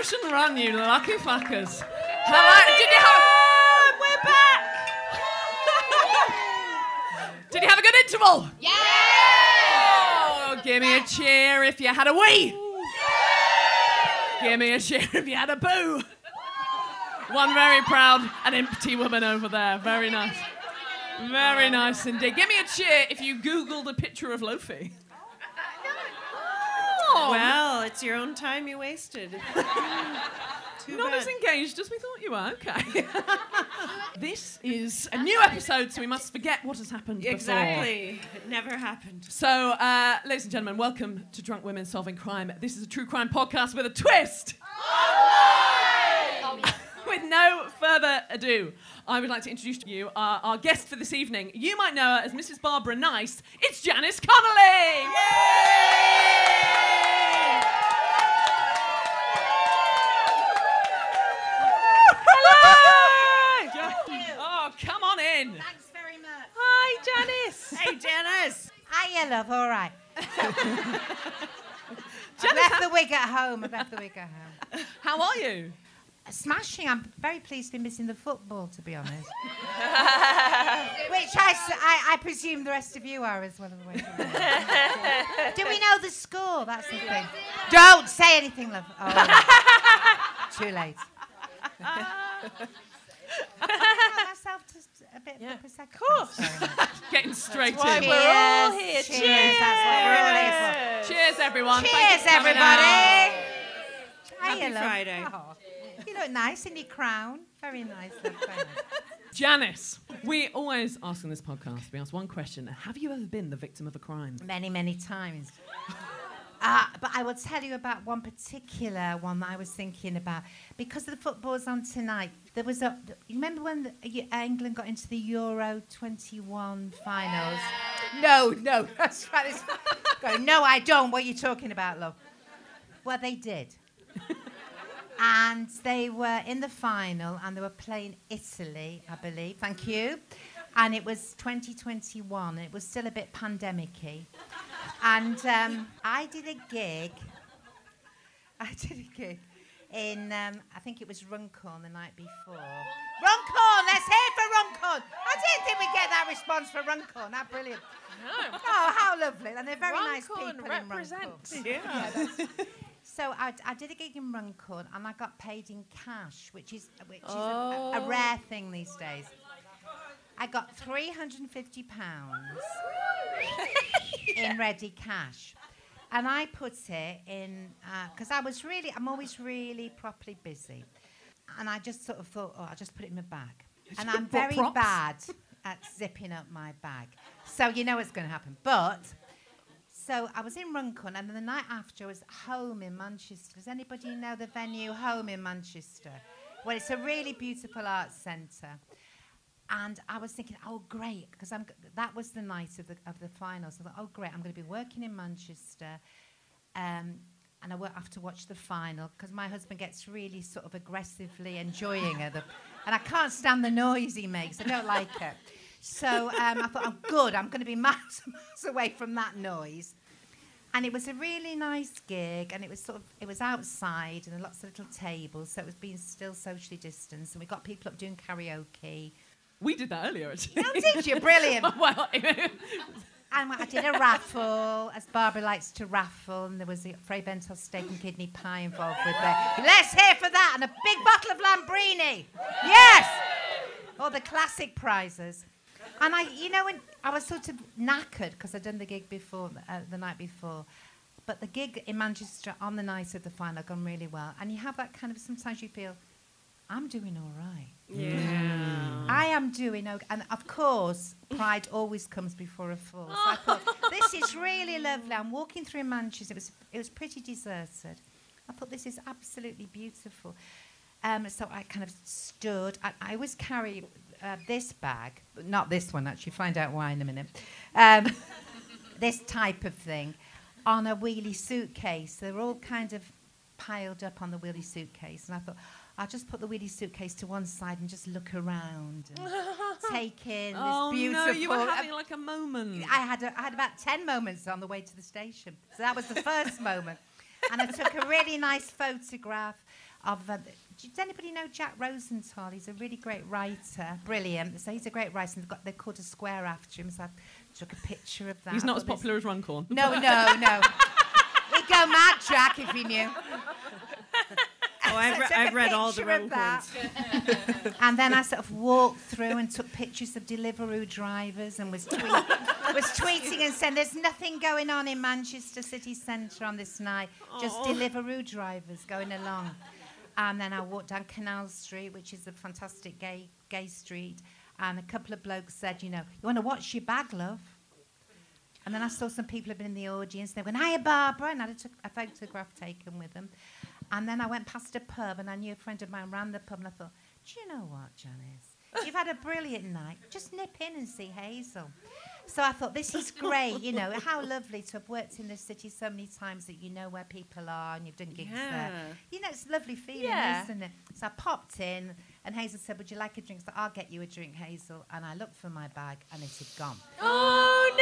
motion run, you lucky fuckers. Hello. Did you have? We're back. Did you have a good interval? Yeah. Oh, give me a cheer if you had a wee. Give me a cheer if you had a boo. One very proud and empty woman over there. Very nice. Very nice indeed. Give me a cheer if you Googled a picture of Lofi. Oh, Well, it's your own time you wasted. Too Not bad. as engaged as we thought you were. Okay. this is a new episode, so we must forget what has happened. before. Exactly. It never happened. So, uh, ladies and gentlemen, welcome to Drunk Women Solving Crime. This is a true crime podcast with a twist. with no further ado, I would like to introduce to you our, our guest for this evening. You might know her as Mrs. Barbara Nice. It's Janice Connolly. Hello. Oh, come on in. Thanks very much. Hi, Janice. Hey, Hiya, love. All right. I left the wig at home. I left the wig at home. how are you? Smashing. I'm very pleased to be missing the football, to be honest. Which I I presume the rest of you are as well. Do we know the score? That's the thing. Don't say anything, love. Oh, too late. Got myself just a bit of a prosecco. Of course. Getting straight why in. we're all here. Cheers. That's what we're all here for. Cheers, everyone. Cheers, everybody. Hiya, Happy. Friday. Oh, you look nice in your crown. Very nice. Very nice. Janice, we always ask in this podcast, we ask one question Have you ever been the victim of a crime? Many, many times. Uh, but I will tell you about one particular one that I was thinking about. Because of the football's on tonight, there was a. You remember when the, England got into the Euro 21 finals? No, no, that's right. Go, no, I don't. What are you talking about, love? Well, they did. and they were in the final and they were playing Italy, I believe. Thank you. And it was 2021 and it was still a bit pandemic y. And um, I did a gig. I did a gig in, um, I think it was Runcorn the night before. Runcorn, let's hear for Runcorn. I didn't think we'd get that response for Runcorn. How brilliant. No. Oh, how lovely. And they're very Runcorn nice people represents. in Runcorn. Yeah. yeah so I, I, did a gig in Runcorn and I got paid in cash, which is, which oh. is a, a oh. rare thing these days. I got £350 in ready cash. And I put it in, because uh, I was really, I'm always really properly busy. And I just sort of thought, oh, I'll just put it in my bag. And I'm very props? bad at zipping up my bag. So you know what's going to happen. But so I was in Runcorn, and then the night after I was home in Manchester. Does anybody know the venue Home in Manchester? Well, it's a really beautiful arts centre. And I was thinking, oh great, because I'm. That was the night of the of the finals. I thought, oh great, I'm going to be working in Manchester, um, and I will have to watch the final because my husband gets really sort of aggressively enjoying it, and I can't stand the noise he makes. I don't like it. So um, I thought, oh good, I'm going to be miles miles away from that noise. And it was a really nice gig, and it was sort of it was outside, and lots of little tables, so it was being still socially distanced, and we got people up doing karaoke. We did that earlier, actually. Oh, did you? Brilliant. well, And I did a raffle, as Barbara likes to raffle, and there was a Fray Bentos steak and kidney pie involved with it. Let's hear for that, and a big bottle of Lambrini. Yes! All the classic prizes. And I, you know, when I was sort of knackered because I'd done the gig before, uh, the night before. But the gig in Manchester on the night of the final had gone really well. And you have that kind of, sometimes you feel, I'm doing all right. Yeah. I am doing okay. And of course, pride always comes before a fall. So I thought, this is really lovely. I'm walking through Manchester. It was, it was pretty deserted. I thought, this is absolutely beautiful. Um, so I kind of stood. I, I always carry uh, this bag, not this one, actually. Find out why in a minute. Um, this type of thing on a wheelie suitcase. They're all kind of piled up on the wheelie suitcase. And I thought, I'll just put the wheelie suitcase to one side and just look around take in oh this beautiful. no, you were having like a moment. I had a, I had about ten moments on the way to the station. So that was the first moment, and I took a really nice photograph of. Uh, does anybody know Jack Rosenthal? He's a really great writer, brilliant. So he's a great writer, and they've got they called a square after him. So I took a picture of that. He's not as popular as Runcorn. No, no, no. He'd go mad, Jack, if he knew. Oh, I've, re- I took I've read all the picture of And then I sort of walked through and took pictures of Deliveroo drivers and was, tweet- was tweeting and saying, There's nothing going on in Manchester city centre on this night, just oh. Deliveroo drivers going along. And then I walked down Canal Street, which is a fantastic gay, gay street. And a couple of blokes said, You know, you want to watch your bag, love? And then I saw some people had been in the audience. They went, Hiya, Barbara. And I had a, took a photograph taken with them. And then I went past a pub and I knew a friend of mine ran the pub. And I thought, Do you know what, Janice? You've had a brilliant night. Just nip in and see Hazel. So I thought, this is great. You know, how lovely to have worked in the city so many times that you know where people are and you've done gigs there. You know, it's a lovely feeling, Yeah. isn't it? So I popped in and Hazel said, Would you like a drink? So I'll get you a drink, Hazel. And I looked for my bag and it had gone. Oh no!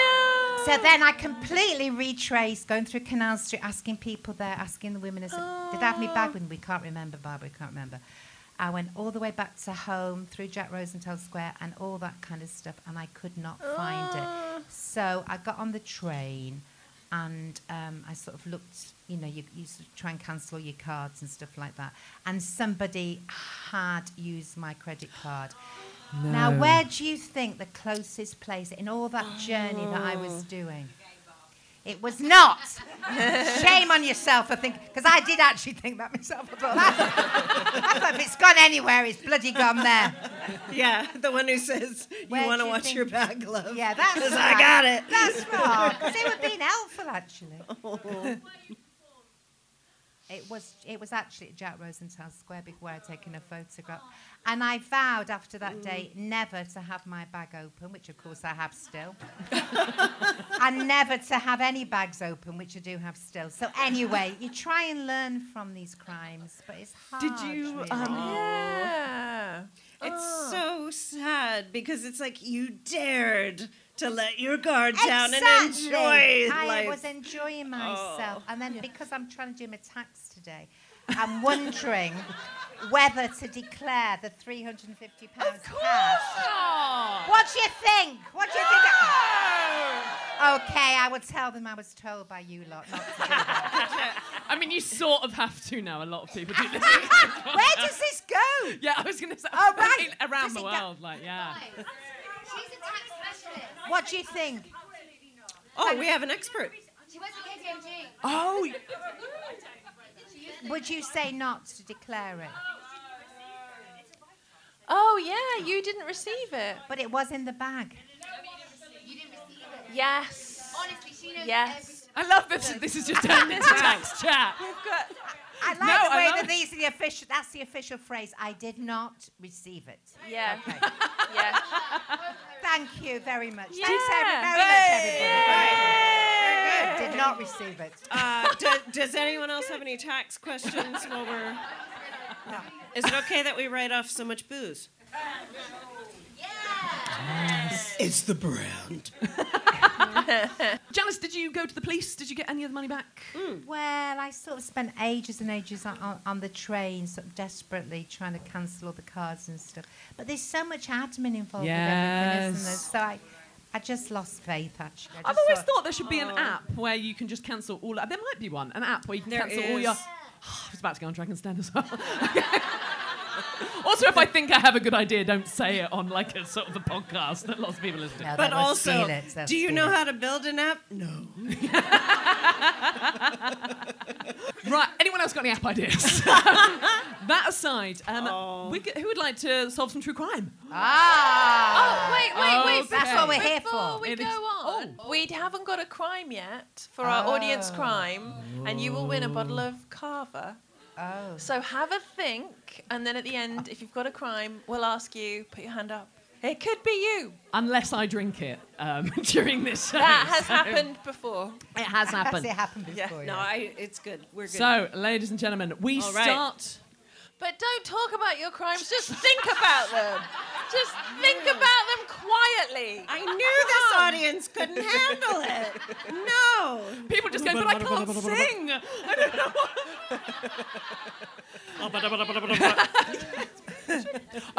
So then I completely retraced, going through Canal Street, asking people there, asking the women, I said, did I have my bag with me? We can't remember, Barbara, we can't remember. I went all the way back to home, through Jack Rosenthal Square and all that kind of stuff, and I could not find it. So I got on the train and um, I sort of looked, you know, you, you sort of try and cancel all your cards and stuff like that. And somebody had used my credit card. Now, where do you think the closest place in all that journey that I was oh. doing? It was not. Shame on yourself, I think, because I did actually think that myself. I thought, I thought if it's gone anywhere, it's bloody gone there. Yeah, the one who says Where you want to you watch think- your back, love. Yeah, that's Because right. I got it. That's right. Because they were being helpful, actually. Oh. It was it was actually at Jack Rosenthal Square before I'd taken a photograph. And I vowed after that day never to have my bag open, which of course I have still. and never to have any bags open, which I do have still. So anyway, you try and learn from these crimes, but it's hard. Did you, really. um, Yeah. It's so sad because it's like you dared to let your guard down and Exactly. enjoy I life. was enjoying oh. myself, Oh. and then because I'm trying to do my tax today, I'm wondering whether to declare the 350 pounds cash. What do you think? What do you think? Okay, I will tell them I was told by you lot not to do that. I mean, you sort of have to now. A lot of people do this. Where does this go? yeah, I was going to say. Oh, I right. mean, around Does the it go- world, like yeah. She's a tax specialist. What do you think? Oh, we have an expert. She works at KPMG. Oh, Would you say not to declare it? Oh yeah, you didn't receive it. But it was in the bag. You didn't receive it. Yes. Honestly, she knows Yes. I love this. This is just turned into tax chat. I like No, the way that these are the official. That's the official phrase. I did not receive it. Yeah. Okay. Yeah. Thank you very much. Thanks Yeah. every- very much, everybody. Very good. Did not receive it. Uh, do, does anyone else have any tax questions while we're? Is it okay that we write off so much booze? Yeah It's the brand. Janice, did you go to the police? Did you get any of the money back? Mm. Well, I sort of spent ages and ages on, on, on the train, sort of desperately trying to cancel all the cards and stuff. But there's so much admin involved with everything, isn't there? So I, I just lost faith, actually. I I've always thought- thought there should be an oh. app where you can just cancel all. There might be one, an app where you can There cancel all your. is. I was about to go on Dragon's Den as well. also, if I think I have a good idea, don't say it on like a sort of a podcast that lots of people listen to. No, But also, it, do you know it. how to build an app? No. Right. Anyone else got any app ideas? that aside, um, we could- who would like to solve some true crime? Ah! Oh wait, wait, wait. Okay. That's what we're here Before for. we It go is- on, we haven't got a crime yet for our audience crime, and you will win a bottle of Cava. Oh. So have a think, and then at the end, if you've got a crime, we'll ask you, put your hand up. It could be you. Unless I drink it um, during this show. That has so- happened before. It has Has happened. it happened before? No, yeah. I. It's good. We're good. So, ladies and gentlemen, we All right. Start. But don't talk about your crimes. Just think about them. Just think about them quietly. I knew this audience couldn't handle it. No. People just go, but I can't sing. I don't know what.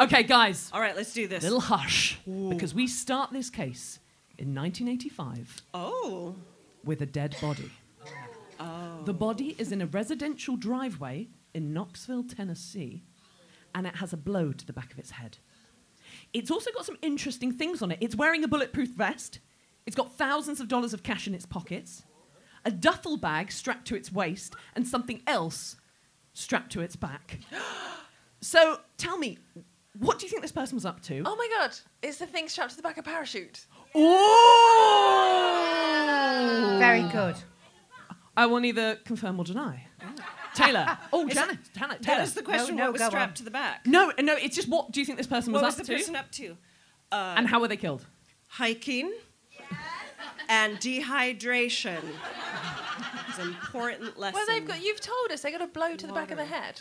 okay, guys, All right, let's do this. little hush because we start this case in 1985 Oh. with a dead body. Oh. The body is in a residential driveway in Knoxville, Tennessee, and it has a blow to the back of its head. It's also got some interesting things on it. It's wearing a bulletproof vest. It's got thousands of dollars of cash in its pockets, a duffel bag strapped to its waist, and something else strapped to its back. So tell me, what do you think this person was up to? Oh my god, is the thing strapped to the back of a parachute? Ooh! Very good. I will neither confirm or deny. Oh. Taylor. Oh, Is Janet. Janet. Taylor. That is the question. no, what was strapped on. to the back? No, no, it's just what do you think this person was up to? What up was the to? person up to? Uh, and how were they killed? Hiking and dehydration. It's an important lesson. Well, they've got. You've told us they got a blow to the back of the head.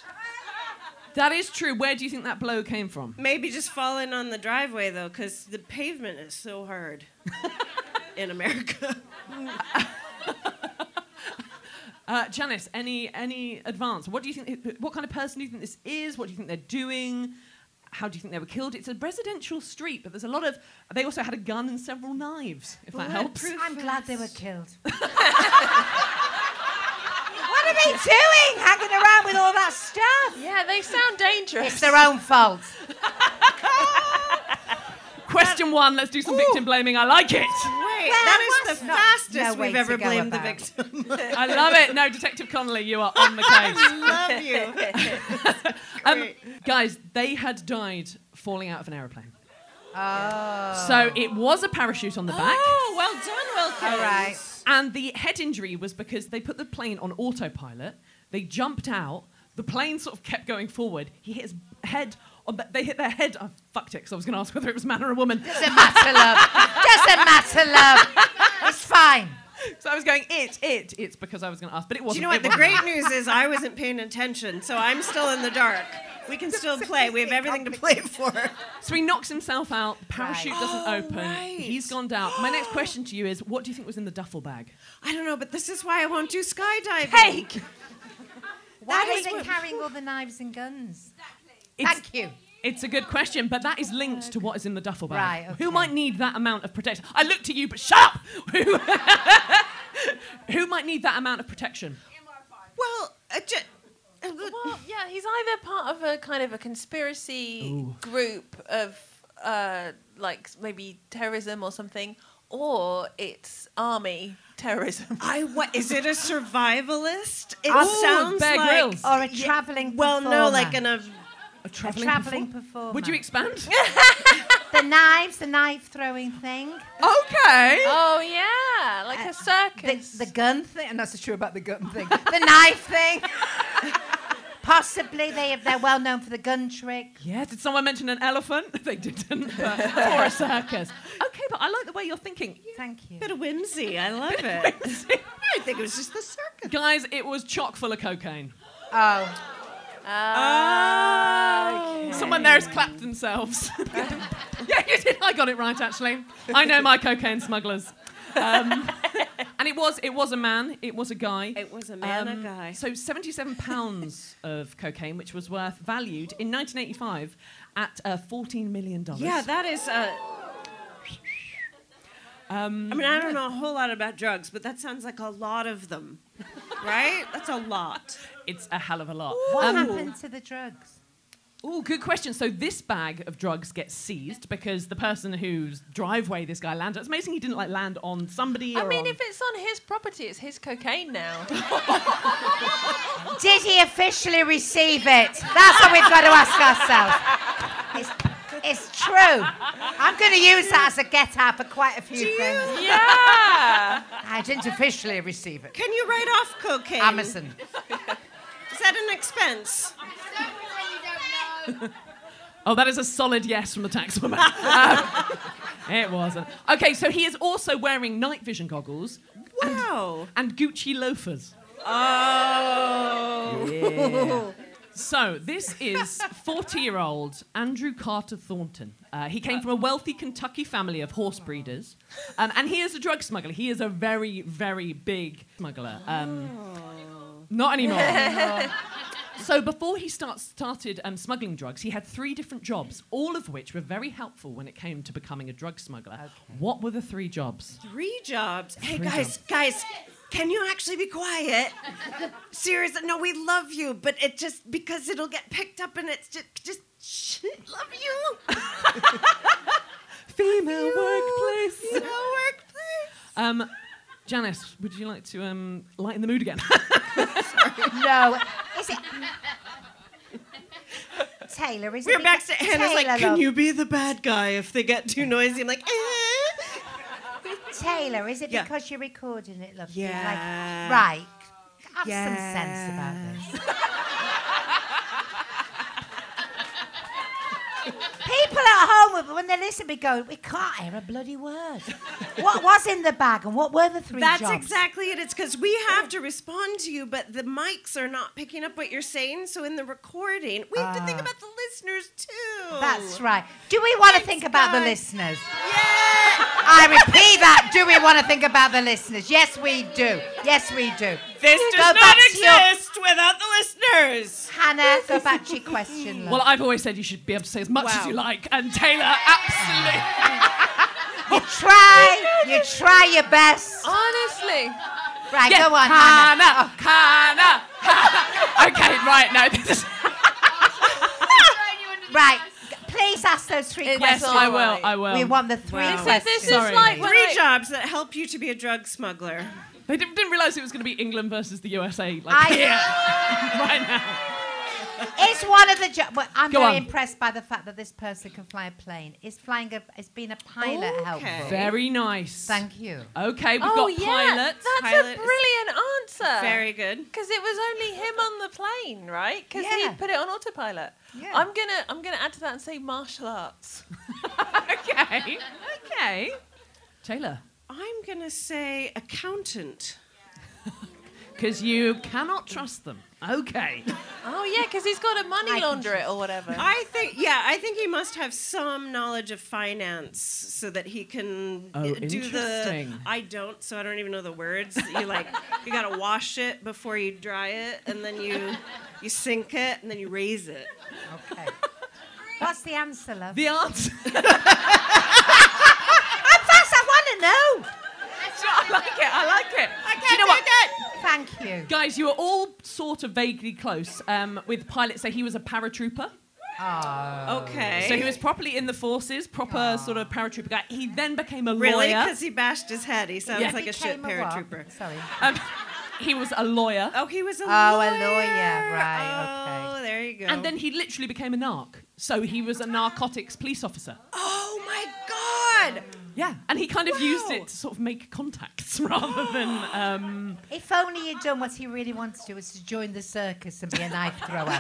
That is true. Where do you think that blow came from? Maybe just falling on the driveway though, because the pavement is so hard in America. Uh, Janice, any any advance? What do you think? What kind of person do you think this is? What do you think they're doing? How do you think they were killed? It's a residential street, but there's a lot of. They also had a gun and several knives. If that helps. I'm glad they were killed. what are they doing hanging around with all that stuff? Yeah, they sound dangerous. It's their own fault. Question one. Let's do some victim blaming. I like it. Wait, Well, that is the not- fastest no way we've ever go blamed the victim. I love it. No, Detective Connolly, you are on the case. I love you. Um, guys, they had died falling out of an aeroplane. Oh. So it was a parachute on the back. Oh, well done, Wilkins. All right. And the head injury was because they put the plane on autopilot. They jumped out. The plane sort of kept going forward. He hit his head on. The, Oh, they hit their head. Oh, I fucked it because I was going to ask whether it was man or a woman. Doesn't matter, love. Doesn't matter, love. It's fine. So I was going it, it. It's because I was going to ask, but it wasn't. you know what? The great news is I wasn't paying attention, so I'm still in the dark. We can still play. We have everything to play for. So he knocks himself out. The parachute Right. doesn't oh, open. right. He's gone down. My next question to you is: What do you think was in the duffel bag? I don't know, but this is why I won't do skydiving. Cake. Why That are is they what- carrying all the knives and guns? It's- Thank you. It's a good question, but that is linked to what is in the duffel bag. Right, Who might need that amount of protection? I look to you, but shut up! Who, who might need that amount of protection? Well, uh, ju- uh, Well, yeah, he's either part of a kind of a conspiracy group of uh, like maybe terrorism or something, or it's army terrorism. I what is it a survivalist? It Ooh, sounds Bear like Grylls. Or a travelling well, performer. no, like in a A a travelling, travelling perform- performer. Would you expand? the knives, the knife throwing thing, okay. Oh yeah, like a uh, circus. the gun thing. And that's true about the gun thing. the knife thing. Possibly they have, they're well known for the gun trick. Yeah, did someone mention an elephant? They didn't. But, or a circus. Okay, but I like the way you're thinking. Thank you. bit of whimsy. I love it. I think it was just the circus. Guys, it was chock full of cocaine. Oh, Oh. Someone there has clapped themselves. yeah, you did. I got it right, actually. I know my cocaine smugglers. Um, and it was it was a man. It was a guy. It was a man, Um, a guy. So 77 pounds of cocaine, which was worth valued in 1985 at uh, 14 million dollars. Yeah, that is. Uh, Um, I mean, I don't know a whole lot about drugs, but that sounds like a lot of them, right? That's a lot. It's a hell of a lot. what Um, happened to the drugs? Oh, good question. So this bag of drugs gets seized because the person whose driveway this guy landed. It's amazing he didn't like land on somebody. I or mean, on- if it's on his property, it's his cocaine now. Did he officially receive it? That's what we've got to ask ourselves. It's, it's true. I'm going to use that as a get out for quite a few things. yeah. I didn't officially receive it. Can you write off cocaine? Amazon. Is that an expense? Oh, that is a solid yes from the taxwoman. Um, it wasn't. Okay, so he is also wearing night vision goggles Wow. and Gucci loafers. Oh. Yeah. So this is 40-year-old Andrew Carter Thornton. Uh, he came from a wealthy Kentucky family of horse breeders, um, and he is a drug smuggler. He is a very, very big smuggler. Um, Not anymore. So before he start, started um, smuggling drugs, he had three different jobs, all of which were very helpful when it came to becoming a drug smuggler. What were the three jobs? Three jobs. Hey, Three guys, jobs. guys, can you actually be quiet? Seriously, no, we love you, but it just because it'll get picked up and it's just, just shh, love you. Female workplace. Female workplace. Um, Janice, would you like to um, lighten the mood again? No. Is it. Taylor, is We it? were backstage. because- Hannah's like, can you be the bad guy if they get too noisy? I'm like, eh. Taylor, is it Yeah. because you're recording it, love? Yeah. Like, right. Have some sense about this. People at home, when they listen, be going, we can't hear a bloody word. what was in the bag and what were the three That's jobs? exactly it. It's because we have to respond to you, but the mics are not picking up what you're saying. So in the recording, we have to think Ah. about the listeners too. That's right. Do we want to think about the listeners? Yeah. I repeat that. Do we want to think about the listeners? Yes, we do. Yes, we do. This does back not to your- exist without the listeners. Hannah, go back to your question. Love. well, I've always said you should be able to say as much as you like, and Taylor, absolutely. you try, you try your best. Honestly. Right, Yeah, go on, Hannah. Hannah, oh. Hannah, Hannah. okay, right, no. This is, Right, please ask those three It's questions. yes, I will, I will. We want the three Wow. This is- questions. This is like Three I- jobs that help you to be a drug smuggler. They didn't, didn't realize it was going to be England versus the USA like I- here, right now. It's one of the jobs. Well, I'm Go very on. impressed by the fact that this person can fly a plane. Is flying a, is being a pilot Okay. helpful? Very nice. Thank you. oh Okay, we've oh, got yeah, pilots. that's Pilot a brilliant answer. Very good. Because it was only him on the plane, right? Because Yeah. he put it on autopilot. Yeah. I'm gonna I'm gonna add to that and say martial arts. okay, okay. Taylor. I'm gonna say accountant. because you cannot trust them. Okay. Oh yeah, because he's got a money launder it or whatever. I think, yeah, I think he must have some knowledge of finance so that he can Oh, do the. interesting. I don't, so I don't even know the words. You like, you gotta wash it before you dry it, and then you you sink it, and then you raise it. Okay. What's the answer, love? The answer. I'm. I want to know. I like it. I like it. I Do you know what? Thank you. Guys, you were all sort of vaguely close um, with pilot. So he was a paratrooper. Oh. Okay. So he was properly in the forces, proper sort of paratrooper guy. He then became a Really? lawyer. Because he bashed his head. He sounds Yeah. like a shit Became a paratrooper. Sorry. Um, he was a lawyer. Oh, he was a Oh, lawyer. a lawyer. Right. Okay. Oh, there you go. And then he literally became a narc. So he was a narcotics police officer. oh my God! Yeah. And he kind of used it to sort of make contacts rather than. Um, If only he'd done what he really wanted to do, was to join the circus and be a knife thrower.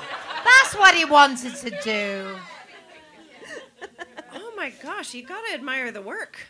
That's what he wanted to do. Oh my gosh! You gotta admire the work.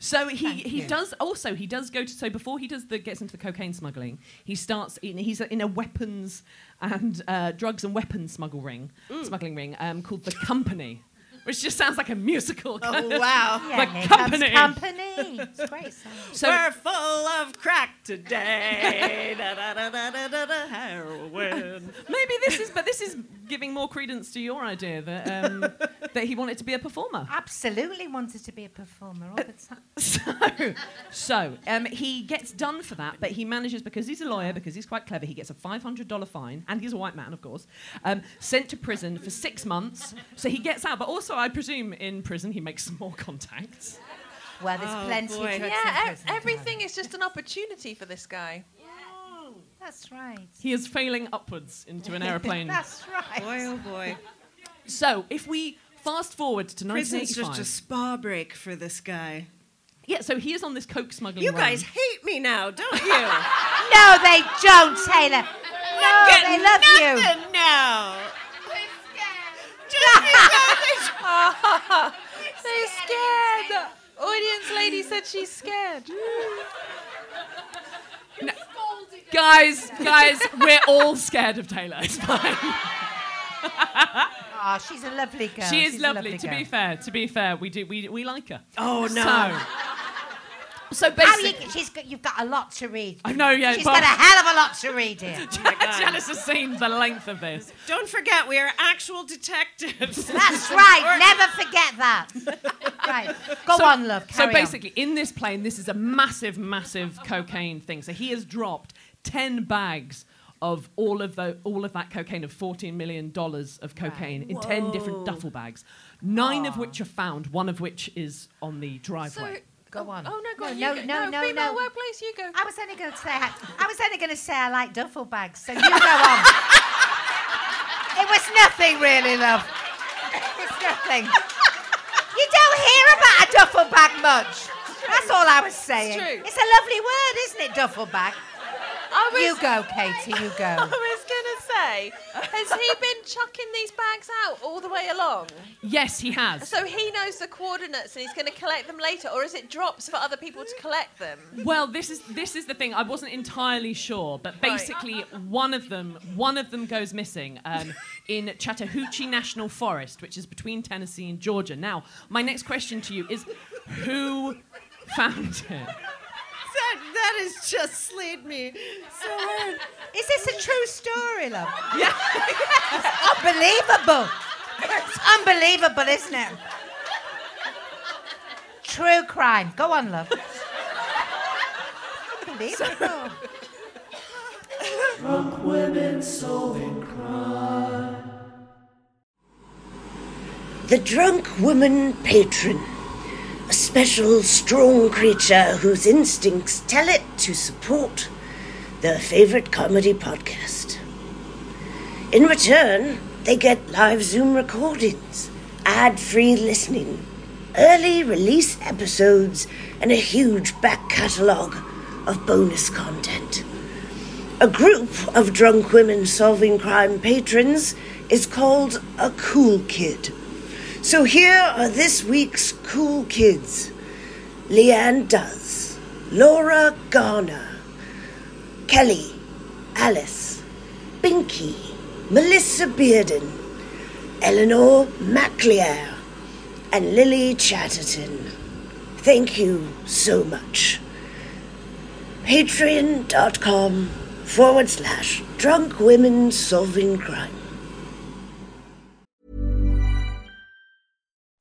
So he, Thank he you. does also he does go to so before he does the gets into the cocaine smuggling he starts in he's in a weapons and uh, drugs and weapons smuggle ring Mm. smuggling ring um, called the company which just sounds like a musical kind Oh wow! Yeah, The here comes company. company. It's great song. so We're full of crack today. da, da, da, da, da, da, da, heroin. maybe this is but this is giving more credence to your idea that um, that he wanted to be a performer Absolutely wanted to be a performer all the so, so um, he gets done for that, but he manages because he's a lawyer, because he's quite clever. He gets a five hundred dollar fine, and he's a white man, of course. Um, sent to prison for six months. So he gets out, but also I presume in prison he makes some more contacts. Well, there's Oh, plenty boy. of yeah, in ev- prison. everything is just an opportunity for this guy. That's right. He is failing upwards into an aeroplane. That's right. Boy, oh boy. so if we fast forward to Prison's 1985, just a spa break for this guy. yeah, so he is on this coke smuggling. You run. guys hate me now, don't you? No, they don't, Taylor. No, they love you. nothing now. They're scared. The audience lady said she's scared. Guys, guys, we're all scared of Taylor. It's fine. Oh, she's a lovely girl. She is She's a lovely. To girl. be fair, to be fair, we do we we like her. Oh no. So, so How you, basically, she's got, you've got a lot to read. I know, yeah. She's but- got a hell of a lot to read here. Janice has seen the length of this. Don't forget, we are actual detectives. That's right. Never forget that. Right. Go So- on, love. So Carry on. basically, in this plane, this is a massive, massive cocaine thing. So he has dropped ten bags of all of the all of that cocaine of fourteen million dollars of cocaine in ten different duffel bags, nine of ah. which are found, one of which is on the So, driveway. Go oh, on. Oh no, go No, on. no, you go. no, no, female no. workplace, you go. I was only going to say I was only going to say I like duffel bags. So you go on. it was nothing really, love. It's nothing. You don't hear about a duffel bag much. That's all I was saying. true. It's a lovely word, isn't it, duffel bag? I was, You go, Katie. You go. I was gonna say, has he been chucking these bags out all the way along? Yes, he has. So he knows the coordinates and he's going to collect them later, or is it drops for other people to collect them? Well, this is this is the thing. I wasn't entirely sure, but basically, one of them one of them goes missing um, in Chattahoochee National Forest, which is between Tennessee and Georgia. Now, my next question to you is, who found it? That, that has just slayed me so hard. Is this a true story, love? Yeah. Unbelievable. It's unbelievable, isn't it? True crime. Go on, love. Unbelievable. Drunk women solving crime. The drunk woman patron. Special, strong creature whose instincts tell it to support their favorite comedy podcast. In return, they get live Zoom recordings, ad free listening, early release episodes, and a huge back catalogue of bonus content. A group of drunk women solving crime patrons is called a cool kid. So here are this week's cool kids Leanne Does, Laura Garner, Kelly, Alice, Binky, Melissa Bearden, Eleanor MacLear, and Lily Chatterton. Thank you so much. Patreon.com forward slash drunk women solving crime.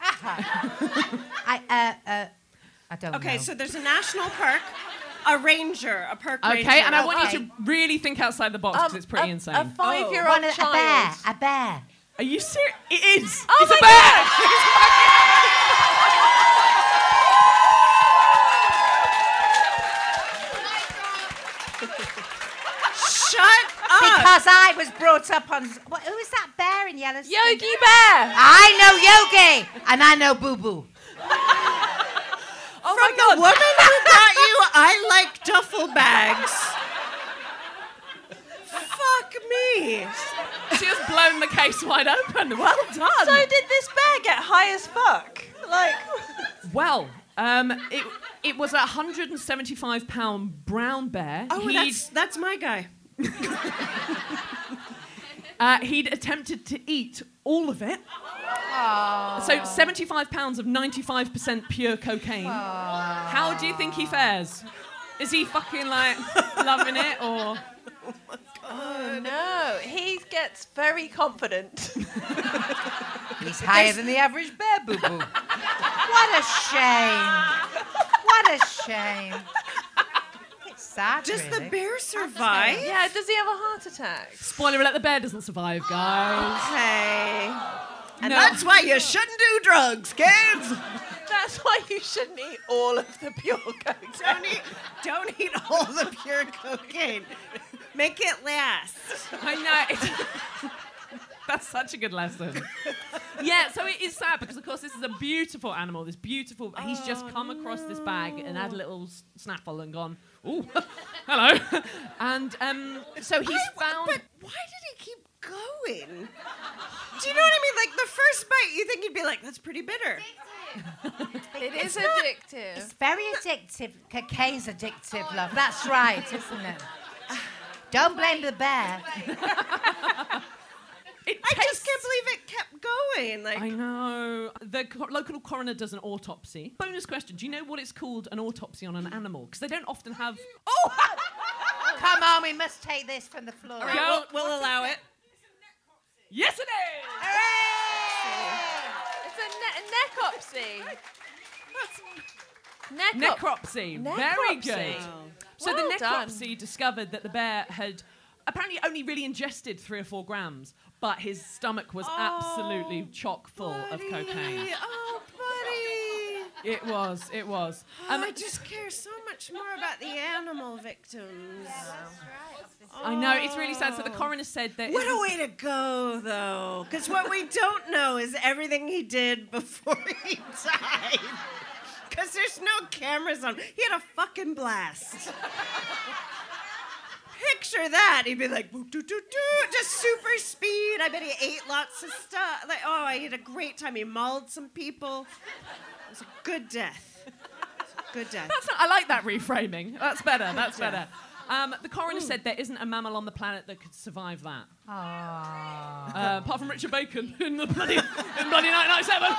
I, uh, uh, I don't Okay, know. so there's a national park, a ranger, a park Okay, ranger. Okay, and I want you to really think outside the box because it's pretty a, insane. A five-year-old One of- a child. bear, a bear. Are you serious? It is. Oh it's a my bear. Shut up! Because I was brought up on. What, who is that bear in Yellowstone? Yogi Bear. I know Yogi, and I know Boo Boo. Oh From the woman who brought you I like duffel bags. Fuck me. She has blown the case wide open. Well done. So did this bear get high as fuck? Like, Well, um, it it was a 175 pound brown bear. Oh, He'd- that's that's my guy. uh, he'd attempted to eat all of it. So 75 pounds of 95% pure cocaine. How do you think he fares? Is he fucking like loving it or? oh no, he gets very confident. He's higher than the average bear, Boo Boo. what a shame. What a shame. It's sad. Does the bear survive? yeah, does he have a heart attack? Spoiler alert: the bear doesn't survive, guys. Okay. And No. that's why you shouldn't do drugs, kids. That's why you shouldn't eat all of the pure cocaine. don't eat, don't eat all the pure cocaine. Make it last. I know. It's, that's such a good lesson. Yeah, so it is sad because, of course, this is a beautiful animal. This beautiful. He's just come across this bag and had a little s- snaffle and gone, "Ooh, hello," and um, so he's found. But why did he keep going? Do you know what I mean? Like the first bite, you think you'd be like, "That's pretty bitter." It is addictive. It's very addictive. Cocaine's addictive, love. That's right, isn't it? Don't blame the bear. It I tastes- just can't believe it kept going. Like I know. The co- local coroner does an autopsy. Bonus question: Do you know what it's called an autopsy on an animal? Because they don't often have. Oh! Come on, we must take this from the floor. All right, we'll, we'll allow it. Yes, it is. Hooray! It's a ne- necropsy. Necro- Necropsy. Very Necropsy. good. So Well the done. necropsy discovered that the bear had apparently only really ingested three or four grams, but his stomach was absolutely chock full of cocaine. Oh, buddy. It was. It was. Um, I just care so much more about the animal victims. Yeah, right. oh. I know it's really sad. So the coroner said that. What a way to go, though. Because what we don't know is everything he did before he died. Because there's no cameras on. He had a fucking blast. Picture that. He'd be like, "Boo, doo, doo, doo," just super speed. I bet he ate lots of stuff. Like, oh, I had a great time. He mauled some people. It was a good death. A good death. That's not, I like that reframing. That's better. That's better. Um, the coroner said there isn't a mammal on the planet that could survive that. Uh, apart from Richard Bacon in the bloody, in bloody 1997. Am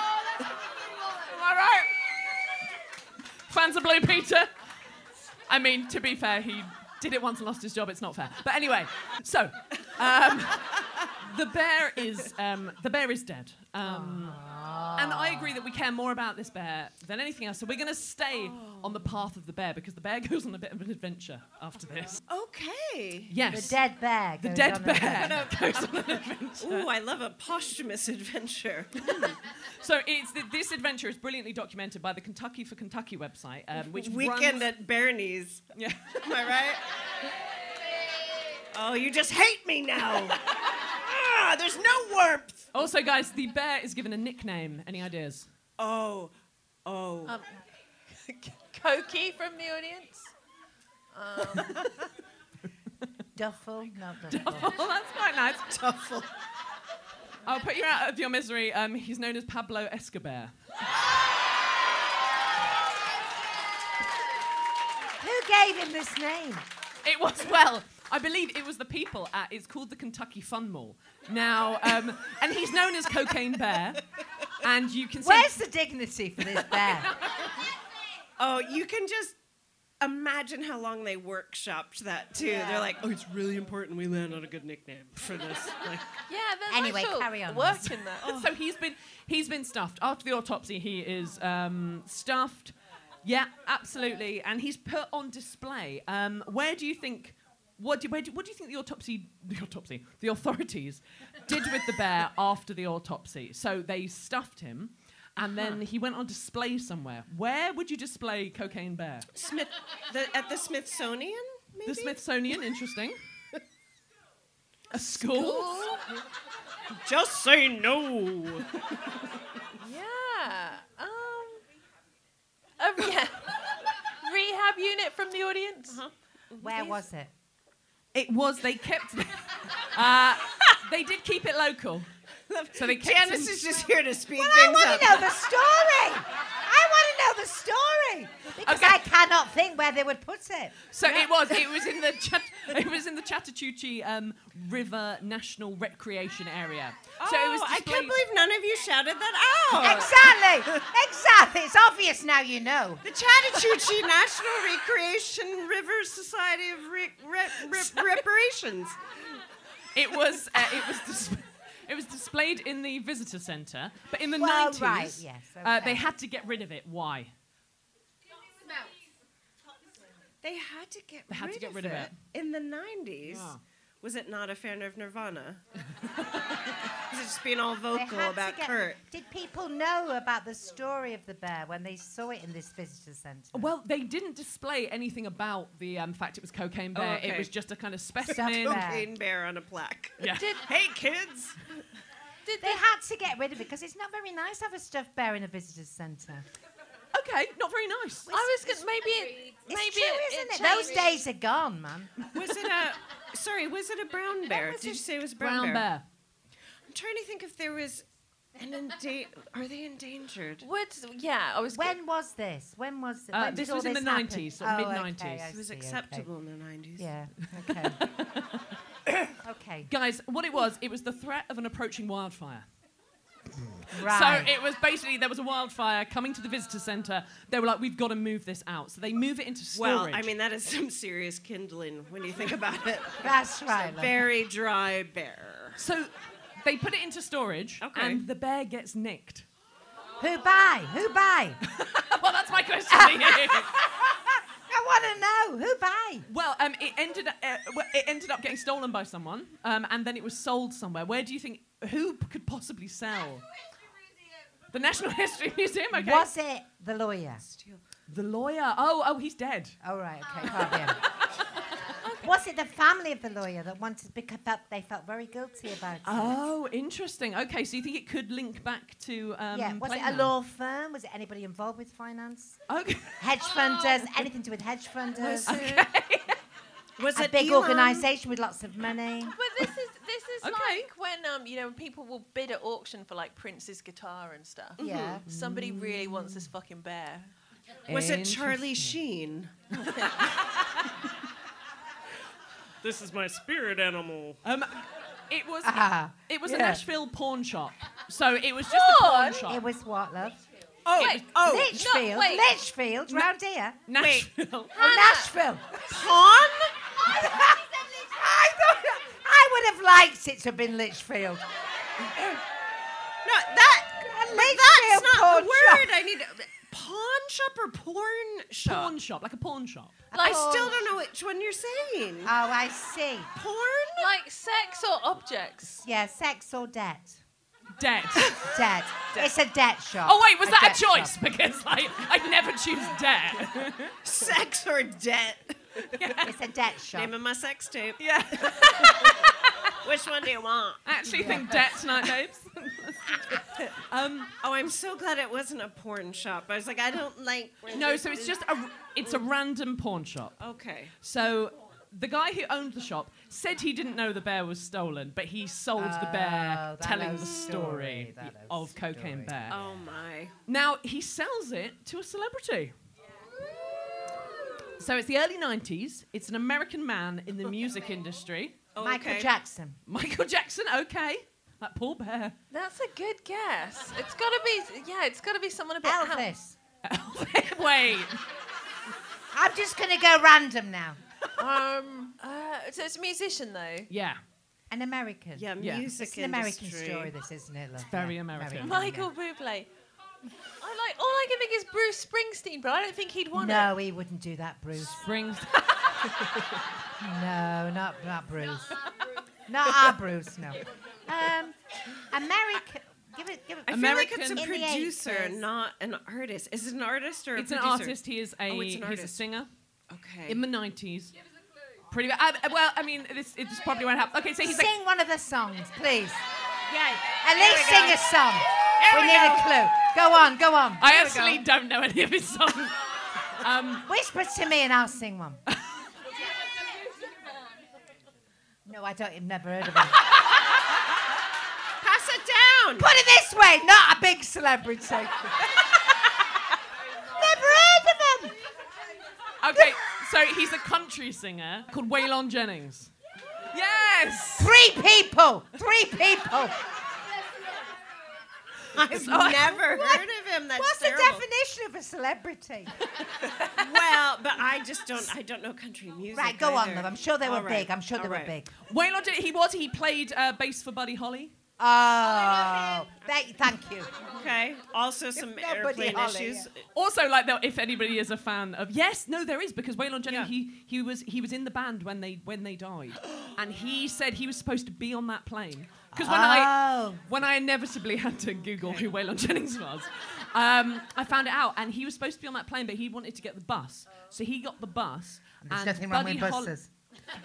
I right? Fans of Blue Peter. I mean, to be fair, he did it once and lost his job. It's not fair. But anyway, so um, the bear is um, the bear is dead. Um, and I agree that we care more about this bear than anything else. So we're going to stay on the path of the bear because the bear goes on a bit of an adventure after this. Okay. Yes. The dead bear. The dead on a- bear goes on an adventure. Ooh, I love a posthumous adventure. So it's th- this adventure is brilliantly documented by the Kentucky for Kentucky website, um, which Weekend runs- at Bernie's. Yeah. Am I right? Oh, you just hate me now. Ah, there's no warmth. Also, guys, the bear is given a nickname. Any ideas? Oh, oh. Um, Cokie from the audience. Um, Duffel, not duffel. Duffel, that's quite nice. Duffel. I'll put you out of your misery. Um, he's known as Pablo Escobar. Who gave him this name? It was well. I believe it was the people at. It's called the Kentucky Fun Mall now, um, and he's known as Cocaine Bear. And you can see. Where's the dignity for this bear? Oh, you can just imagine how long they workshopped that too. Yeah. They're like, oh, it's really important we land on a good nickname for this. Like, yeah, there's Anyway, actual carry on. work in that. So he's been he's been stuffed after the autopsy. He is um, stuffed. Yeah, absolutely, and he's put on display. Um, where do you think? What do, where do, what do you think the autopsy, the autopsy, the authorities did with the bear after the autopsy? So they stuffed him, and then he went on display somewhere. Where would you display Cocaine Bear? Smith, the, at the Smithsonian, maybe? The Smithsonian, interesting. A school? Just say no. Yeah. Um. A rehab, rehab unit from the audience. Where was it? It was. They kept. uh, they did keep it local. So they kept Janice him- is just here to speed Well, I want to know the story. I want to know the story because Okay. I cannot think where they would put it. So it was. It was in the Chat- it was in the Chattahoochee um, River National Recreation Area. so it was. Oh, I can't believe none of you shouted that out. Exactly. exactly. It's obvious now you know. The Chattahoochee National Recreation River Society of Re- Re- Re- Reparations. It was. Uh, it was. Dis- it was displayed in the visitor centre, but in the Well, 90s, right, yes, uh, they had to get rid of it. Why? They had to get They had rid, to get of, rid of it. it. in the 90s. Yeah. Was it not a fan of Nirvana? Was it just being all vocal about get- Kurt? Did people know about the story of the bear when they saw it in this visitor centre? Well, they didn't display anything about the um, fact it was cocaine Oh, bear. It was just a kind of specimen. bear. Cocaine bear on a plaque. Yeah. hey, kids! Did They had to get rid of it because it's not very nice to have a stuffed bear in a visitor centre. Okay, not very nice. I was gonna maybe it, It's maybe true, it, isn't it it? Those days are gone, man. Was it a. Sorry, was it a brown bear? was Did you say it was a brown, Brown bear. I'm trying to think if there was an enda- Are they endangered? What? yeah, I was. When was this? When was Uh, when this was in the happen? 90s, sort Oh, mid-90s. I It was see, okay. acceptable in the 90s. Yeah. Okay. okay. Guys, what it was, it was the threat of an approaching wildfire. Right. So it was basically there was a wildfire coming to the visitor centre. They were like, "We've got to move this out." So they move it into storage. Well, I mean, that is some serious kindling when you think about it. That's right. love. Very dry bear. so they put it into storage, Okay. and the bear gets nicked. Who buy? Who buy? well, that's my question to you. I want to know. Who buy? Well, um, it ended uh, it ended up getting stolen by someone, um, and then it was sold somewhere. Where do you think? Who could possibly sell? The National History Museum. Okay. Was it the lawyer? the lawyer? Oh, oh, he's dead. Oh right. Okay. Can't be him. Was it the family of the lawyer that wanted because felt, they felt very guilty about it? Oh, interesting. Okay, so you think it could link back to um, yeah. Was it a law firm? Was it anybody involved with finance? Okay. Hedge funders? Anything to do with hedge funders? Was it a big Elon? organisation with lots of money. But this is this is Okay. like when um you know people will bid at auction for like Prince's guitar and stuff. Yeah. Somebody really wants this fucking bear. Was it Charlie Sheen? This is my spirit animal. Um, it was Ah, it was a yeah. Nashville pawn shop. So it was just a pawn Pawn? shop. It was what, love? Oh, Wait, oh, Litchfield. wait. Litchfield, round here. Nashville. Oh, Nashville. pawn? I thought I would have liked it to have been Litchfield. No, that. Litchfield that's not pawn the word. shop. I need pawn shop or porn shop. pawn shop, like a pawn shop. I still don't know which one you're saying. Oh, I see. porn? Like sex or objects. Yeah, sex or debt. Debt. Debt. It's a debt shop. Oh wait, was that a choice? shop. Because like I'd never choose debt. Sex or debt? It's a debt shop. Name of my sex tape. yeah. Which one do you want? I actually think debt tonight, babes. um, Oh, I'm so glad it wasn't a porn shop. I was like, I don't like. no, so it's just a it's a random porn shop. Okay. So the guy who owned the shop said he didn't know the bear was stolen, but he sold the bear Oh, telling the story story, that old of Cocaine Bear. Oh my. Now he sells it to a celebrity. So it's the early 90s. It's an American man in the music industry. Michael Okay. Jackson. Michael Jackson, okay. That poor bear. That's a good guess. It's gotta be yeah, it's gotta be someone about bit ham- Elvis. Wait. I'm just going to go random now. Um uh, so it's a musician though. Yeah. An American. Yeah, Yeah. music It's an American industry. story, this, isn't it? Love? very Yeah, American. Michael Bublé. I like all I can think is Bruce Springsteen, but I don't think he'd want it. No, he wouldn't do that, Bruce. Springs. No, not not Bruce. not our Bruce. No. Um, American. Give it. Give it. I feel like it's a In the producer, 80s. not an artist. Is it an artist or a It's an producer? artist. He is a Oh, it's an artist. he's a artist. singer. Okay. In the 90s. Pretty bad. I, well, I mean, this it's probably won't happen. Okay, so he's like Sing one of the songs, please. yeah. At There least we sing go. a song. There we we need go. a clue. Go on, go on. I actually don't know any of his songs. Um, Whisper to me and I'll sing one. No, I don't. I've never heard of him. Pass it down. Put it this way, not a big celebrity. never heard of him. okay, so he's a country singer called Waylon Jennings. Yes. Three people. Three people. I've never heard of him. That's What's terrible. the definition of a celebrity? well, but I just don't. I don't know country music. right, go on, either. love. I'm sure they were All right, big. I'm sure they all were big. Waylon He was. He played uh, bass for Buddy Holly. Oh, thank, thank you. Okay. Also, some airplane Holly, issues. Also, like, though, if anybody is a fan of, yes, no, there is because Waylon Jennings, Yeah. he he was he was in the band when they when they died, and he said he was supposed to be on that plane because when I Oh. when I inevitably had to Google who Waylon Jennings was, um, I found it out, and he was supposed to be on that plane, but he wanted to get the bus, so he got the bus. There's and nothing wrong with Hol- buses.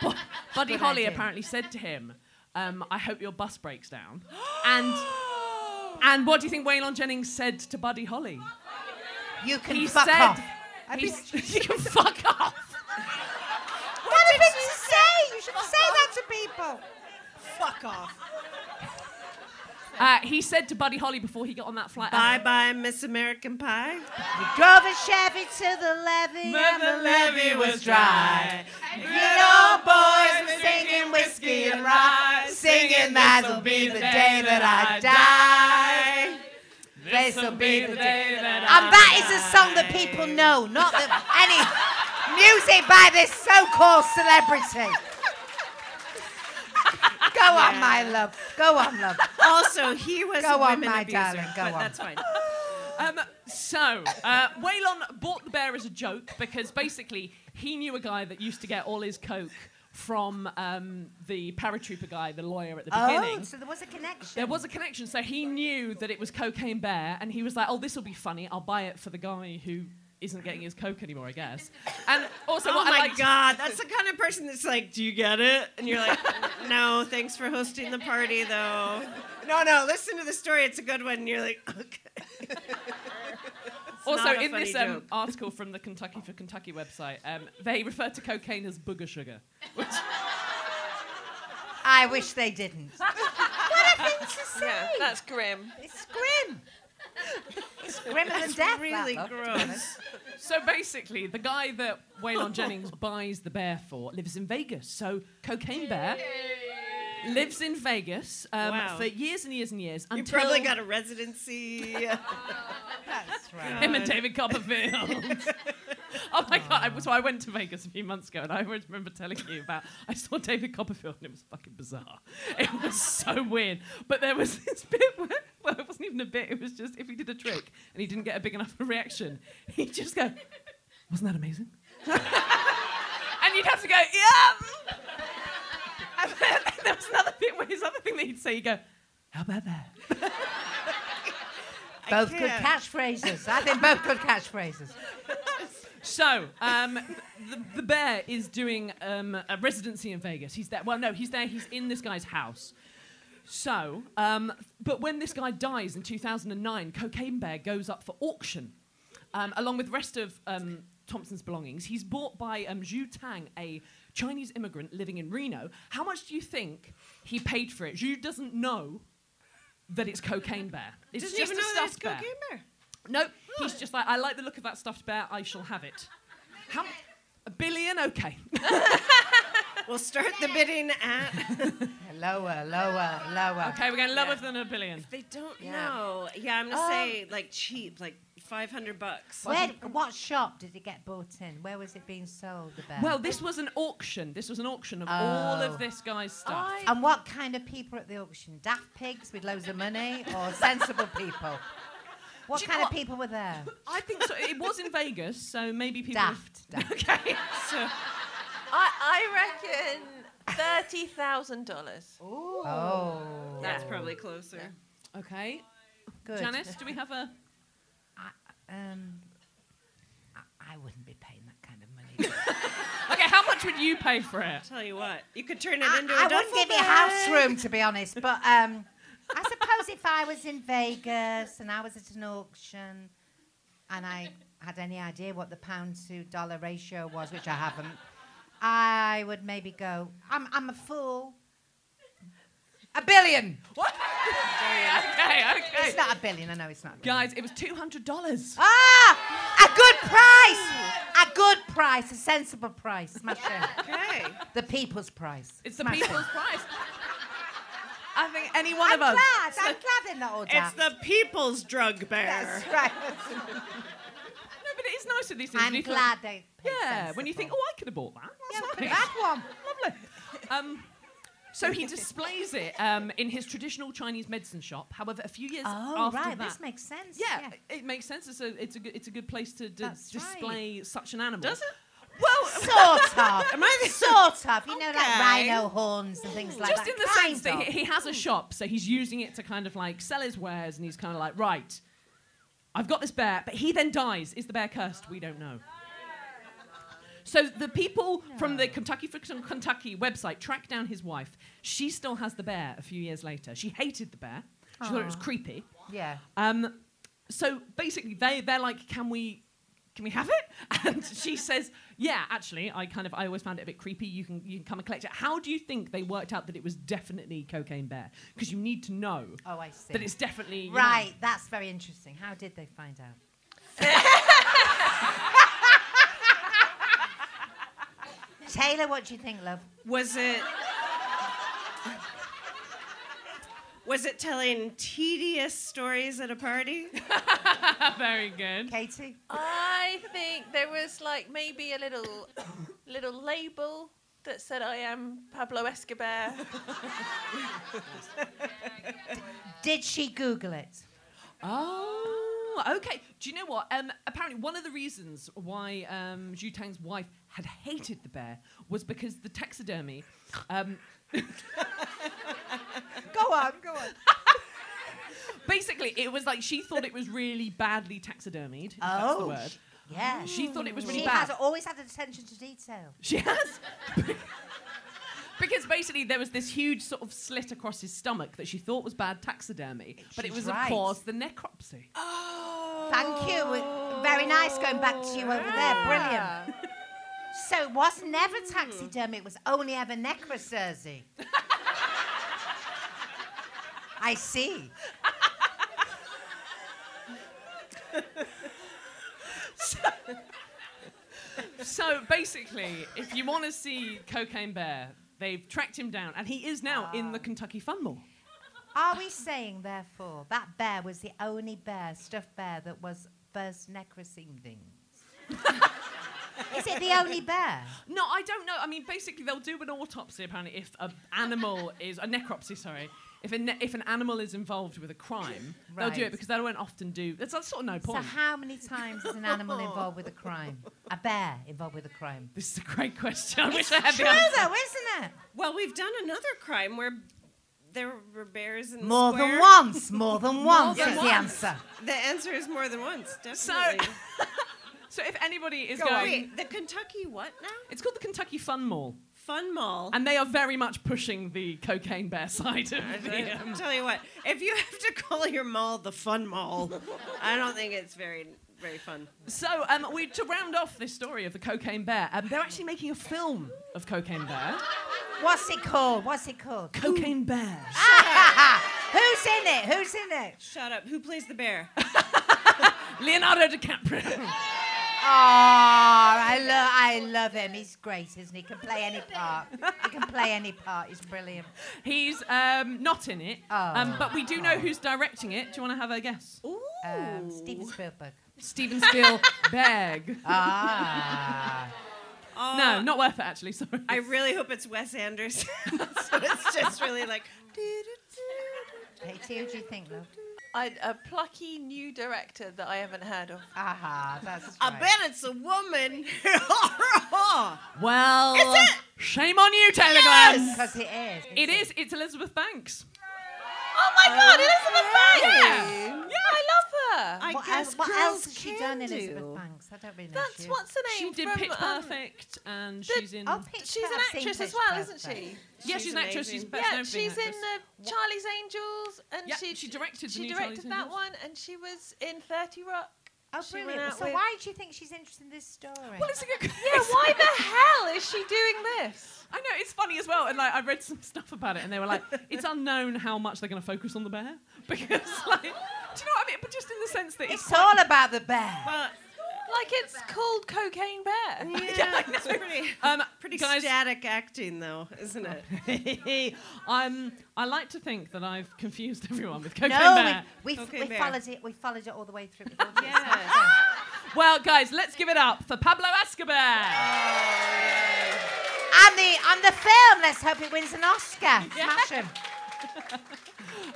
Bu- Buddy Good Holly idea. apparently said to him, um, "I hope your bus breaks down," and. And what do you think Waylon Jennings said to Buddy Holly? You can He fuck said, off. he s- you can fuck off. What a thing to say! You shouldn't say that to people. Fuck off. Uh, he said to Buddy Holly before he got on that flight. Bye bye, Miss American Pie. We drove a Chevy to the levee, and the levee was dry. Good old boys were singing whiskey and rye, singing that'll be the day that I die. This'll be the day that I And that is a song that people know, not that any music by this so-called celebrity. Go on, my love. Go on, love. Also, he was Go a on, women my abuser, darling, go but on. that's fine. Um, so, uh, Waylon bought the bear as a joke because basically he knew a guy that used to get all his coke from um, the paratrooper guy, the lawyer at the beginning. Oh, so there was a connection. There was a connection, so he knew that it was Cocaine Bear, and he was like, "Oh, this will be funny. I'll buy it for the guy who isn't getting his coke anymore, I guess." And also, oh what my I liked, god, that's the kind of person that's like, "Do you get it?" And you're like, "No, thanks for hosting the party, though." No, no, listen to the story. It's a good one. And you're like, "Okay." also, in this um, article from the Kentucky for Kentucky website, um, they refer to cocaine as booger sugar. Which I wish they didn't. what a thing to say. Yeah, that's grim. It's grim. It's grimmer than death. really that, love, to be gross. So basically, the guy that Waylon Jennings buys the bear for lives in Vegas. So Cocaine Bear lives in Vegas um, Wow. for years and years and years. You probably got a residency. That's right. him and David Copperfield. oh my god! I, so I went to Vegas a few months ago, and I always remember telling you about. I saw David Copperfield, and it was fucking bizarre. It was so weird. But there was this bit where, well, it wasn't even a bit. It was just if he did a trick and he didn't get a big enough reaction, he'd just go, "Wasn't that amazing?" and you'd have to go, "Yeah." And then there was another bit where his other thing that he'd say, he'd go, "How about that?" Both good catchphrases. I think both good catchphrases. So, um, the, the bear is doing um, a residency in Vegas. He's there. Well, no, he's there. He's in this guy's house. So, um, but when this guy dies in 2009, Cocaine Bear goes up for auction, um, along with the rest of um, Thompson's belongings. He's bought by um, Zhu Tang, a Chinese immigrant living in Reno. How much do you think he paid for it? Zhu doesn't know that it's Cocaine Bear. It's Doesn't just even a stuffed bear. cocaine bear. No, he's just like, I like the look of that stuffed bear. I shall have it. How? A billion? Okay. We'll start the bidding at. Lower, lower, lower. Okay, we're going lower than a billion. They don't Yeah. know. Yeah, I'm gonna Um, say like cheap, like 500 bucks. Where, what shop did it get bought in? Where was it being sold? The bear? Well, this was an auction. This was an auction of all Oh. of this guy's stuff. And what kind of people at the auction? Daft pigs with loads of money or sensible people? What kind know of people were there? I think so. It was in Vegas, so maybe people. Daft. daft. Okay. So, I, I reckon thirty thousand dollars. Oh. That's probably closer. okay. Good. Janice, do we have a? Um, I, I wouldn't be paying that kind of money. Okay, how much would you pay for it? Tell you what, you could turn it I, into a I duffel wouldn't give you house room, to be honest. But um, I suppose if I was in Vegas and I was at an auction and I had any idea what the pound to dollar ratio was, which I haven't, I would maybe go, I'm, I'm a fool. A billion. What? okay, okay. It's not a billion. I know it's not. A billion. Guys, it was two hundred dollars. Ah, a good price. A good price. A sensible price. Smash it. Okay. The people's price. It's the Smash it. people's price. I think any one I'm of us. glad. I'm glad they're not all It's the people's drug bear. That's right. No, but it is nice with these things. I'm you think- glad they. Yeah, when you think, oh, I could have bought that. Yeah, That's we nice. have one. Lovely. Um, so he displays it um, in his traditional Chinese medicine shop. However, a few years Oh, after right. that, This makes sense. yeah, it makes sense. It's a it's a good, it's a good place to d- That's display such an animal. Does it? Well, Sort of. Am I sort of. You know, like rhino horns and things like just that. Just in the kind sense of. he, he has a shop, so he's using it to kind of like sell his wares, and he's kind of like, right, I've got this bear, but he then dies. Is the bear cursed? We don't know. So the people from the Kentucky Kentucky website tracked down his wife. She still has the bear a few years later. She hated the bear. She thought it was creepy. Yeah. Um, so basically, they they're like, can we? Can we have it? And she says, "Yeah, actually, I kind of I always found it a bit creepy. You can you can come and collect it." How do you think they worked out that it was definitely cocaine bear? Because you need to know Oh, I see. that it's definitely you know- Right. That's very interesting. How did they find out? Taylor, what do you think, love? Was it? Was it telling tedious stories at a party? Very good. Katie? I think there was like maybe a little little label that said I am Pablo Escobar. Did she Google it? Oh, okay. Do you know what? Um, apparently, one of the reasons why um, Zhu Tang's wife had hated the bear was because the taxidermy. Um, Go on, go on. basically, it was like she thought it was really badly taxidermied. If that's the Oh, word. Yeah. She thought it was really bad. she bad. has always had the attention to detail. She has. because basically there was this huge sort of slit across his stomach that she thought was bad taxidermy, but it She's was right. of course the necropsy. Oh. Thank you. Very nice going back to you over there. Brilliant. So it was never taxidermy, it was only ever necrosurgery. I see. So basically, if you want to see Cocaine Bear, they've tracked him down, and he is now in the ah. Kentucky Fun Mall. Are we saying, therefore, that bear was the only bear, stuffed bear, that was first necrosinding? Is it the only bear? No, I don't know. I mean, basically, they'll do an autopsy apparently if an animal is a necropsy. Sorry, if a ne- if an animal is involved with a crime, they'll do it because they won't often do. That's that's sort of no point. So how many times is an animal involved with a crime? A bear involved with a crime? This is a great question. I It's wish I had true, the answer. though, isn't it? Well, we've done another crime where there were bears in the More than once, more than More once than is the answer. The answer is more than once, definitely. so if anybody is Go on. going, Wait, the Kentucky what now? it's called the Kentucky Fun Mall, Fun Mall. and they are very much pushing the cocaine bear side of it. I the. Um, tell you what, if you have to call your mall the Fun Mall, I don't think it's very, very fun. So, um, we to round off this story of the cocaine bear, um, they're actually making a film of Cocaine Bear. What's it called? What's it called? Cocaine Bear. Who's in it? Who's in it? Shut up. Who plays the bear? Leonardo DiCaprio. Oh, I love, I love him. He's great, isn't he? He can play any part. He can play any part. He's brilliant. He's um, not in it, Oh. um, but we do know who's directing it. Do you want to have a guess? Um, Steven Spielberg. Steven Spielberg. Ah. no, not worth it actually. Sorry. I really hope it's Wes Anderson. so it's just really like. Katie, who do you think, love? I, a plucky new director that I haven't heard of. Aha, that's right. I bet it's a woman. Well, Is it? shame on you, Taylor Glenn. Because it is. It is. It's Elizabeth Banks. Oh my God, oh, Elizabeth Banks! Yeah. Yeah, I love her. I what guess else, what girls else has she can done, do. Elizabeth Banks? I don't really know. That's she- what's her She name did from Pitch um, Perfect, and she's in. Oh, She's an Perfect. I've seen actress as well, isn't she? yeah, she's, an actress. She's best Yeah, known for she's in the uh, Charlie's Angels, and Yeah, she she directed the she new directed Charlie's that Angels. one, and she was in Thirty Rock. Oh, She brilliant. So why do you think she's interested in this story? Well, it's a good. Yeah, why the hell is she doing this? I know it's funny as well, and like I read some stuff about it, and they were like, it's unknown how much they're going to focus on the bear because, like, do you know what I mean? But just in the sense that it's, it's all about the bear. Well, Like it's called Cocaine Bear. yeah, it's pretty, um, pretty guys, static acting, though, isn't it? um, I like to think that I've confused everyone with cocaine no, bear. we, we, Cocaine we Bear. followed it. We followed it all the way through. with the Yes. Well, guys, let's give it up for Pablo Escobar. And the and the film. Let's hope it wins an Oscar. Smash him.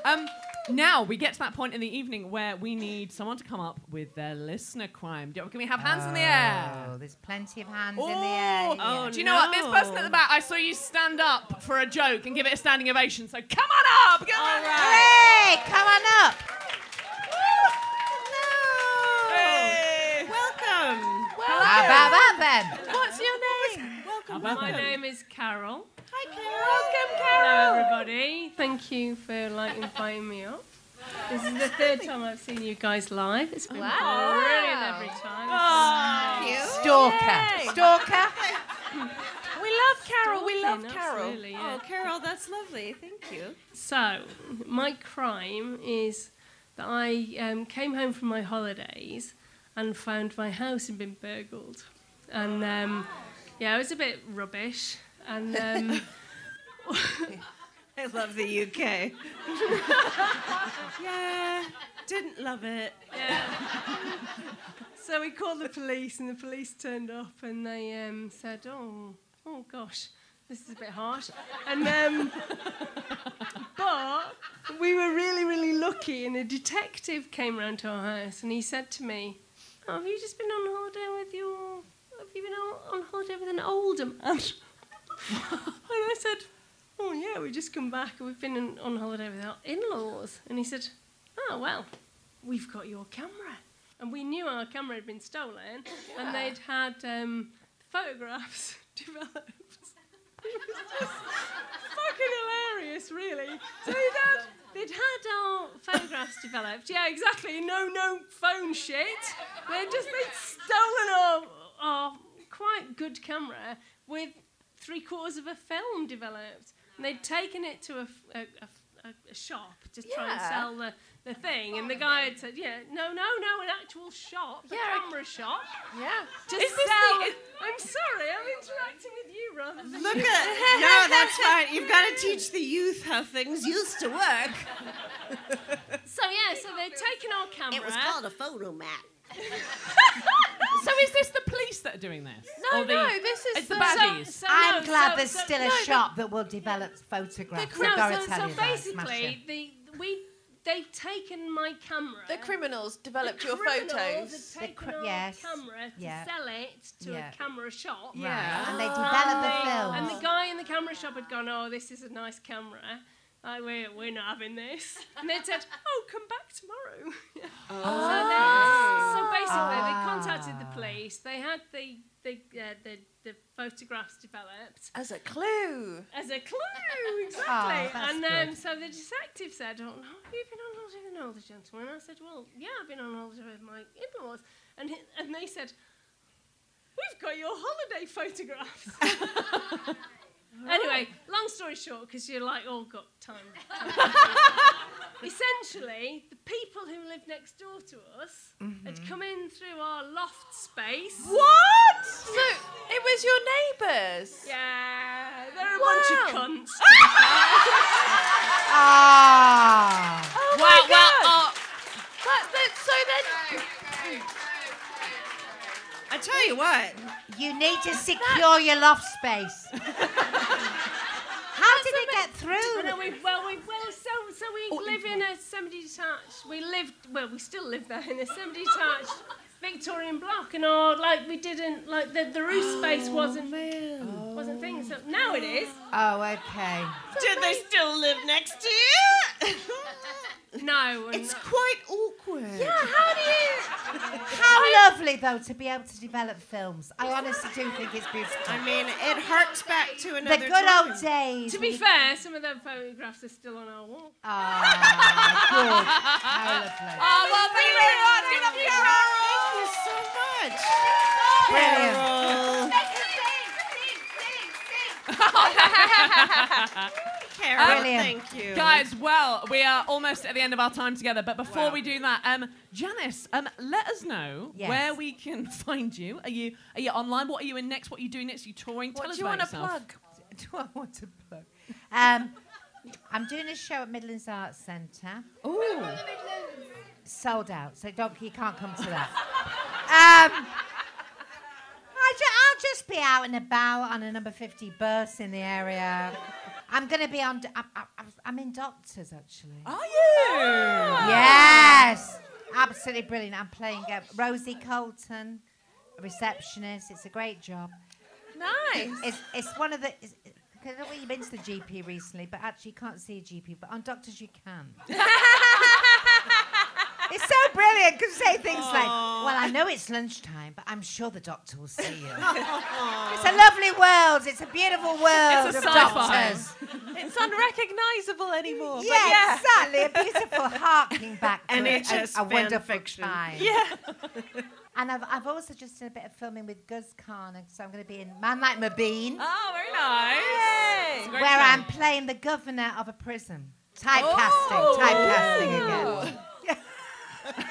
Um, now we get to that point in the evening where we need someone to come up with their listener crime. Can we have hands in the air? Oh, there's plenty of hands in the air. Oh, here. do you know what? This person at the back, I saw you stand up for a joke and give it a standing ovation. So come on up. Come on Hooray! Come on up. Hey. Welcome. How about that then? What's your name? How about My name is Carol. Hi, Carol. Hello, everybody. Thank you for like inviting me up. This is the third time I've seen you guys live. It's been Wow. brilliant every time. Stalker. Stalker. We love Carol. We love Carol. absolutely, yeah. Oh, Carol, that's lovely. Thank you. So, my crime is that I um, came home from my holidays and found my house had been burgled. And um, yeah, it was a bit rubbish. And um, I love the UK. yeah, didn't love it. Yeah. so we called the police, and the police turned up and they um, said, "Oh, oh gosh, this is a bit harsh." And um, but we were really, really lucky, and a detective came round to our house, and he said to me, oh, "Have you just been on holiday with your? Have you been on, on holiday with an older man?" and I said, "Oh yeah, we just come back. We've been in, on holiday with our in-laws." And he said, "Oh well, we've got your camera." And we knew our camera had been stolen, and they'd had um, photographs developed. It was just fucking hilarious, really. So they'd had, they'd had our photographs photographs developed. Yeah, exactly. No, no phone shit. They'd just they'd stolen our, our quite good camera with three quarters of a film developed, and they'd taken it to a shop to try and sell the, the thing, and the guy had said, "Yeah, no, no, no, an actual shop, a camera shop." Yeah. To Is this the- sell. I'm sorry, I'm interacting with you rather than Look you. at no, that's fine. You've got to teach the youth how things used to work. So yeah, so they'd taken our camera. It was called a photo mat. So is this the police that are doing this? No, the- no, this is it's the the- baddies. So- I'm no, glad so- there's so- still no, a the- shop that will develop photographs. No, I've so, so you that. Smash basically, the we they've taken my camera. The criminals developed the your criminals photos. Had taken cri- our yes, camera to yeah. sell it to Yeah. a camera shop. Right, and they developed the film. And the guy in the camera shop had gone, "Oh, this is a nice camera." Like, we're, we're not having this. And they said, oh, come back tomorrow. So, then, so basically, they contacted the police. They had the, the, uh, the, the photographs developed. As a clue. As a clue, Oh, exactly. that's and then, good. so the detective said, oh, no, have you been on holiday with an older gentleman? I said, well, yeah, I've been on holiday with my in-laws. And, and they said, we've got your holiday photographs. Anyway, long story short, because you're like all got time. Essentially, the people who live next door to us had come in through our loft space. What? So it was your neighbours. Yeah, they're a bunch of Wow. cunts. Ah. Oh Well, my well, God. uh, That- that- so then. I tell you what. You need to secure your loft space. How did it get through? No, we, well, we, well, so, so we oh, live in a semi-detached. We lived, well, we still live there in a semi-detached Victorian block, and our like we didn't like the, the roof space oh, wasn't wasn't thing. So now it is. Oh, okay. Did they still live next to you? No, It's quite awkward. Yeah, how do you? How lovely though to be able to develop films. I honestly do think it's beautiful. I mean, it harks back to another. the another good time. old days. To be you- fair, some of them photographs are still on our wall. Ah, good. How lovely. Oh, well, thank you very much. Give it up for Carol. Thank you so much. Carol, Um, thank you. Guys, well, we are almost at the end of our time together, but before we do that, um, Janice, um, let us know Yes. where we can find you. Are you are you online? What are you in next? What are you doing next? Are you touring? Tell What us do you about want to yourself. plug? Do I want to plug? Um, I'm doing a show at Midlands Arts Centre. Ooh. Sold out, so don't you can't come to that. um, I ju- I'll just be out and about on a number 50 bus in the area. I'm going to be on. d- I'm, I'm, I'm in Doctors actually. Are you? Yes, absolutely brilliant. I'm playing uh, Rosie Colton, a receptionist. It's a great job. Nice. It's, it's one of the. It's, I don't know whether you've been to the GP recently, but actually you can't see a GP, but on doctors you can. it's so brilliant because say things like, "Well, I know it's lunchtime, but I'm sure the doctor will see you." it's a lovely world. It's a beautiful world It's a of sci-fi. doctors. It's unrecognisable anymore. but Yeah, yeah. exactly. A beautiful harking back to And a, it's a, a wonderful fiction. time. Yeah. And I've, I've also just done a bit of filming with Guz Khan, and so I'm going to be in Man Like Mobeen, Oh, ah, very nice. It's a great where show. I'm playing the governor of a prison. Typecasting, Oh. typecasting again.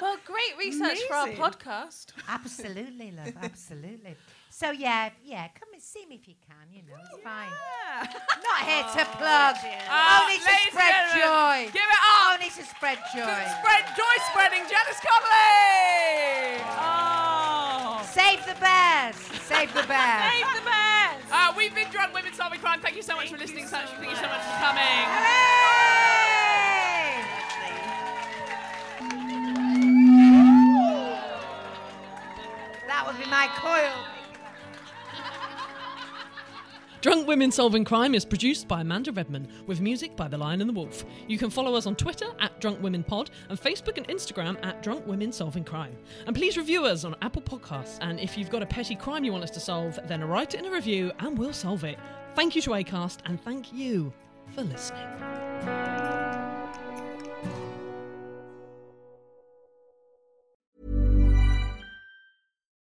Well, great research for our podcast. Absolutely, love, absolutely. So yeah, yeah, come and see me if you can. You know, it's fine. Not here to plug. Ah, Only to ladies and spread gentlemen, joy. Give it up. Only to spread joy. Spread joy spreading Janice Connolly. Oh. Save the bears. Save the bears. Save the bears. Uh, we've been drunk women solving crime. Thank you so much for listening. So much. Thank you so much for coming. That would be my coil. Drunk Women Solving Crime is produced by Amanda Redman with music by The Lion and the Wolf. You can follow us on Twitter at Drunk Women Pod and Facebook and Instagram at Drunk Women Solving Crime. And please review us on Apple Podcasts. And if you've got a petty crime you want us to solve, then write it in a review and we'll solve it. Thank you to Acast and thank you for listening.